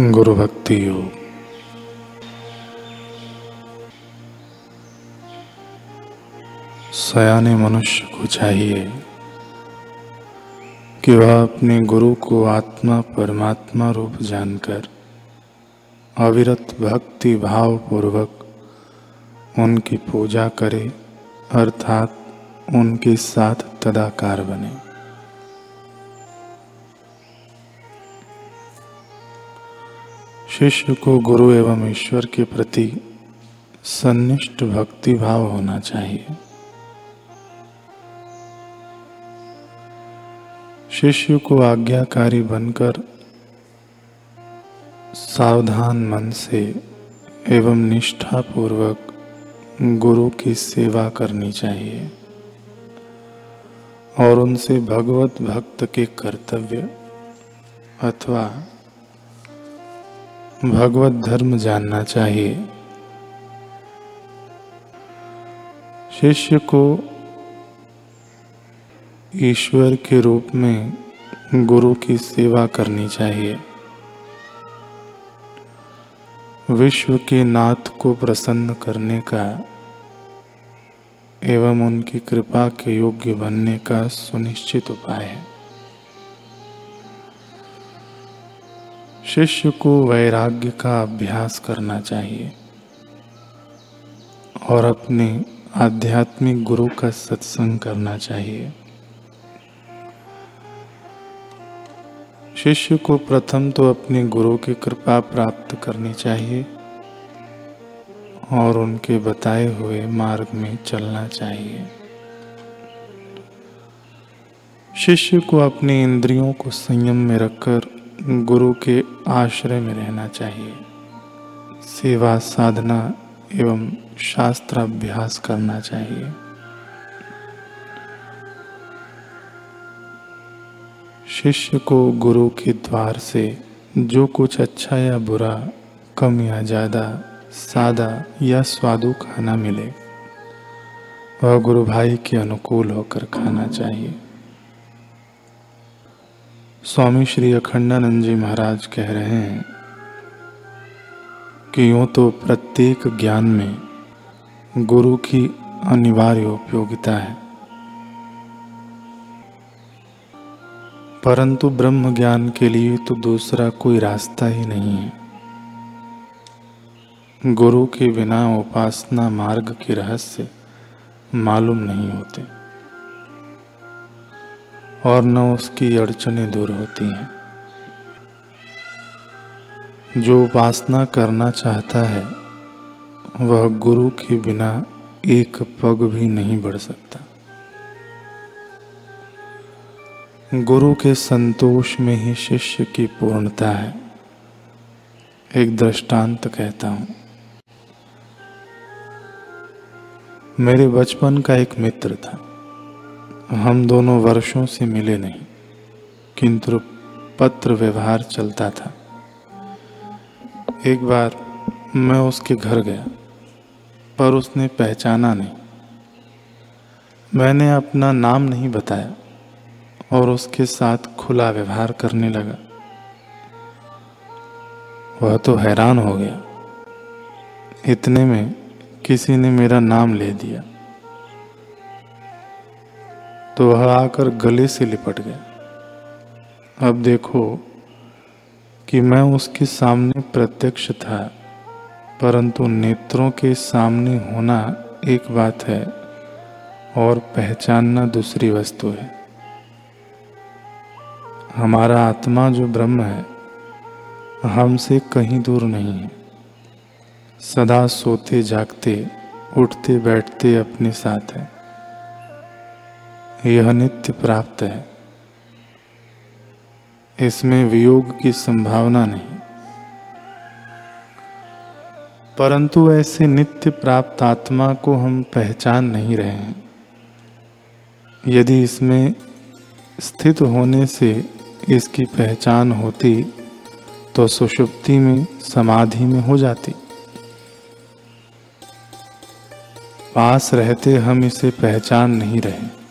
गुरु भक्ति योग। सयाने मनुष्य को चाहिए कि वह अपने गुरु को आत्मा, परमात्मा रूप जानकर अविरत भक्ति भाव पूर्वक उनकी पूजा करे, अर्थात उनके साथ तदाकार बने। शिष्य को गुरु एवं ईश्वर के प्रति सन्निष्ठ भक्ति भाव होना चाहिए। शिष्य को आज्ञाकारी बनकर सावधान मन से एवं निष्ठा पूर्वक गुरु की सेवा करनी चाहिए और उनसे भगवत भक्त के कर्तव्य अथवा भगवत धर्म जानना चाहिए। शिष्य को ईश्वर के रूप में गुरु की सेवा करनी चाहिए। विश्व के नाथ को प्रसन्न करने का एवं उनकी कृपा के योग्य बनने का सुनिश्चित उपाय है। शिष्य को वैराग्य का अभ्यास करना चाहिए और अपने आध्यात्मिक गुरु का सत्संग करना चाहिए। शिष्य को प्रथम तो अपने गुरु की कृपा प्राप्त करनी चाहिए और उनके बताए हुए मार्ग में चलना चाहिए। शिष्य को अपने इंद्रियों को संयम में रखकर गुरु के आश्रय में रहना चाहिए। सेवा, साधना एवं शास्त्र अभ्यास करना चाहिए। शिष्य को गुरु के द्वार से जो कुछ अच्छा या बुरा, कम या ज़्यादा, सादा या स्वादु खाना मिले, वह गुरु भाई के अनुकूल होकर खाना चाहिए। स्वामी श्री अखंडानंद जी महाराज कह रहे हैं कि यूँ तो प्रत्येक ज्ञान में गुरु की अनिवार्य उपयोगिता है। परंतु ब्रह्म ज्ञान के लिए तो दूसरा कोई रास्ता ही नहीं है। गुरु के बिना उपासना मार्ग के रहस्य मालूम नहीं होते। और न उसकी अड़चने दूर होती हैं। जो उपासना करना चाहता है, वह गुरु के बिना एक पग भी नहीं बढ़ सकता। गुरु के संतोष में ही शिष्य की पूर्णता है, एक दृष्टांत कहता हूँ। मेरे बचपन का एक मित्र था। हम दोनों वर्षों से मिले नहीं, किंतु पत्र व्यवहार चलता था। एक बार मैं उसके घर गया, पर उसने पहचाना नहीं। मैंने अपना नाम नहीं बताया और उसके साथ खुला व्यवहार करने लगा। वह तो हैरान हो गया। इतने में किसी ने मेरा नाम ले दिया। तो वह आकर गले से लिपट गया। अब देखो कि मैं उसके सामने प्रत्यक्ष था, परंतु नेत्रों के सामने होना एक बात है और पहचानना दूसरी वस्तु है। हमारा आत्मा जो ब्रह्म है, हमसे कहीं दूर नहीं है। सदा सोते जागते, उठते बैठते अपने साथ है। यह नित्य प्राप्त है। इसमें वियोग की संभावना नहीं। परंतु ऐसे नित्य प्राप्त आत्मा को हम पहचान नहीं रहे हैं। यदि इसमें स्थित होने से इसकी पहचान होती तो सुषुप्ति में समाधि में हो जाती। पास रहते हम इसे पहचान नहीं रहे।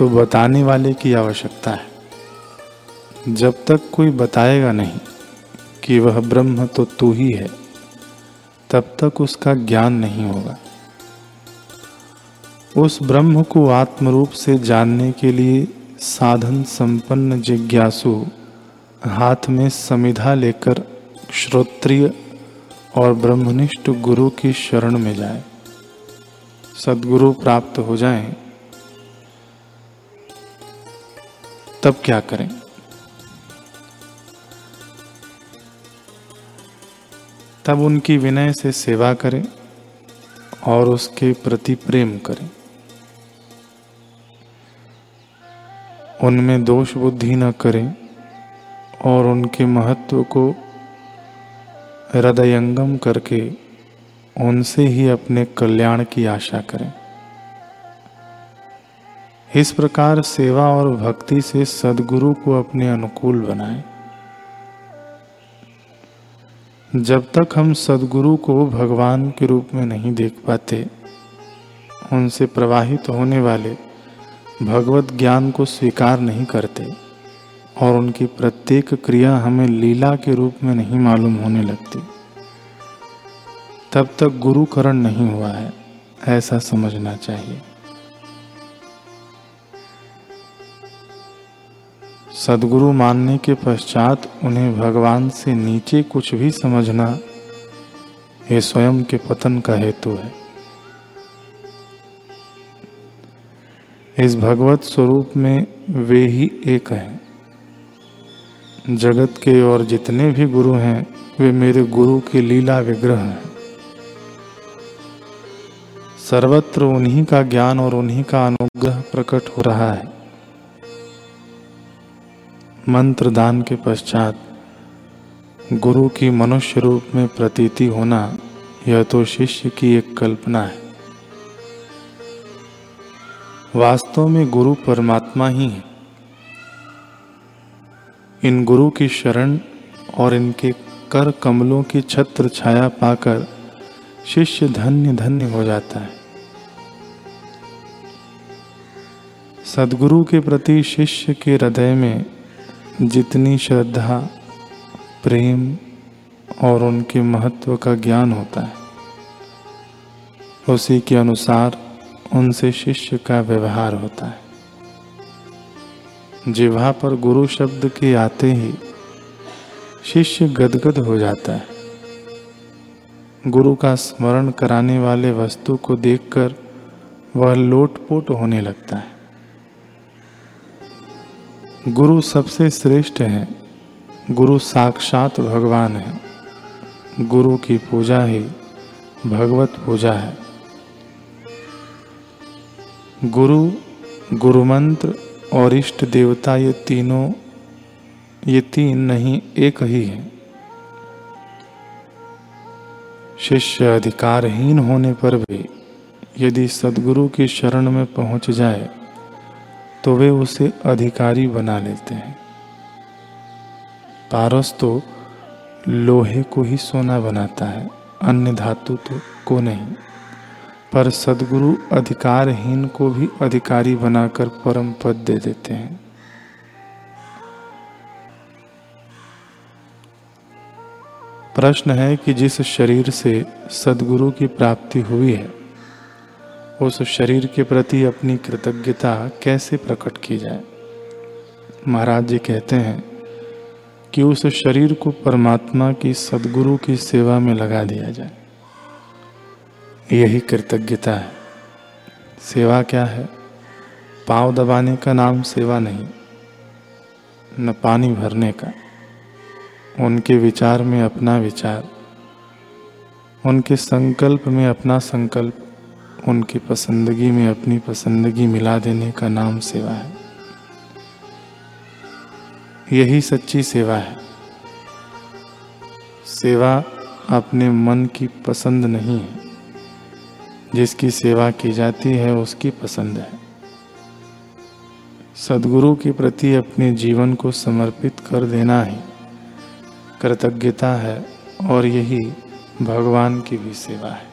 तो बताने वाले की आवश्यकता है। जब तक कोई बताएगा नहीं कि वह ब्रह्म तो तू ही है तब तक उसका ज्ञान नहीं होगा। उस ब्रह्म को आत्मरूप से जानने के लिए साधन संपन्न जिज्ञासु हाथ में समिधा लेकर श्रोत्रिय और ब्रह्मनिष्ठ गुरु की शरण में जाए। सदगुरु प्राप्त हो जाएँ, तब क्या करें? तब उनकी विनय से सेवा करें और उसके प्रति प्रेम करें। उनमें दोष बुद्धि न करें और उनके महत्व को हृदयंगम करके उनसे ही अपने कल्याण की आशा करें। इस प्रकार सेवा और भक्ति से सदगुरु को अपने अनुकूल बनाएँ। जब तक हम सदगुरु को भगवान के रूप में नहीं देख पाते, उनसे प्रवाहित होने वाले भगवत ज्ञान को स्वीकार नहीं करते और उनकी प्रत्येक क्रिया हमें लीला के रूप में नहीं मालूम होने लगती। तब तक गुरुकरण नहीं हुआ है, ऐसा समझना चाहिए। सदगुरु मानने के पश्चात उन्हें भगवान से नीचे कुछ भी समझना ये स्वयं के पतन का हेतु है। इस भगवत स्वरूप में वे ही एक हैं। जगत के और जितने भी गुरु हैं, वे मेरे गुरु के लीला विग्रह हैं। सर्वत्र उन्हीं का ज्ञान और उन्हीं का अनुग्रह प्रकट हो रहा है। मंत्र दान के पश्चात गुरु की मनुष्य रूप में प्रतीति होना यह तो शिष्य की एक कल्पना है। वास्तव में गुरु परमात्मा ही है। इन गुरु की शरण और इनके कर कमलों की छत्र छाया पाकर शिष्य धन्य धन्य हो जाता है। सदगुरु के प्रति शिष्य के हृदय में जितनी श्रद्धा, प्रेम और उनके महत्व का ज्ञान होता है, उसी के अनुसार उनसे शिष्य का व्यवहार होता है। जिह्वा पर गुरु शब्द के आते ही शिष्य गदगद हो जाता है। गुरु का स्मरण कराने वाले वस्तु को देखकर वह लोटपोट होने लगता है। गुरु सबसे श्रेष्ठ है। गुरु साक्षात भगवान है। गुरु की पूजा ही भगवत पूजा है। गुरु गुरु मंत्र और इष्ट देवता ये तीनों, ये तीन नहीं, एक ही है। शिष्य अधिकारहीन होने पर भी यदि सदगुरु की शरण में पहुँच जाए तो वे उसे अधिकारी बना लेते हैं। पारस तो लोहे को ही सोना बनाता है, अन्य धातु तो को नहीं। पर सदगुरु अधिकारहीन को भी अधिकारी बनाकर परम पद दे देते हैं। प्रश्न है कि जिस शरीर से सदगुरु की प्राप्ति हुई है उस शरीर के प्रति अपनी कृतज्ञता कैसे प्रकट की जाए? महाराज जी कहते हैं कि उस शरीर को परमात्मा की सदगुरु की सेवा में लगा दिया जाए। यही कृतज्ञता है। सेवा क्या है? पाँव दबाने का नाम सेवा नहीं, न पानी भरने का। उनके विचार में अपना विचार, उनके संकल्प में अपना संकल्प। उनकी पसंदगी में अपनी पसंदगी मिला देने का नाम सेवा है। यही सच्ची सेवा है। सेवा अपने मन की पसंद नहीं है। जिसकी सेवा की जाती है, उसकी पसंद है। सदगुरु के प्रति अपने जीवन को समर्पित कर देना ही कृतज्ञता है और यही भगवान की भी सेवा है।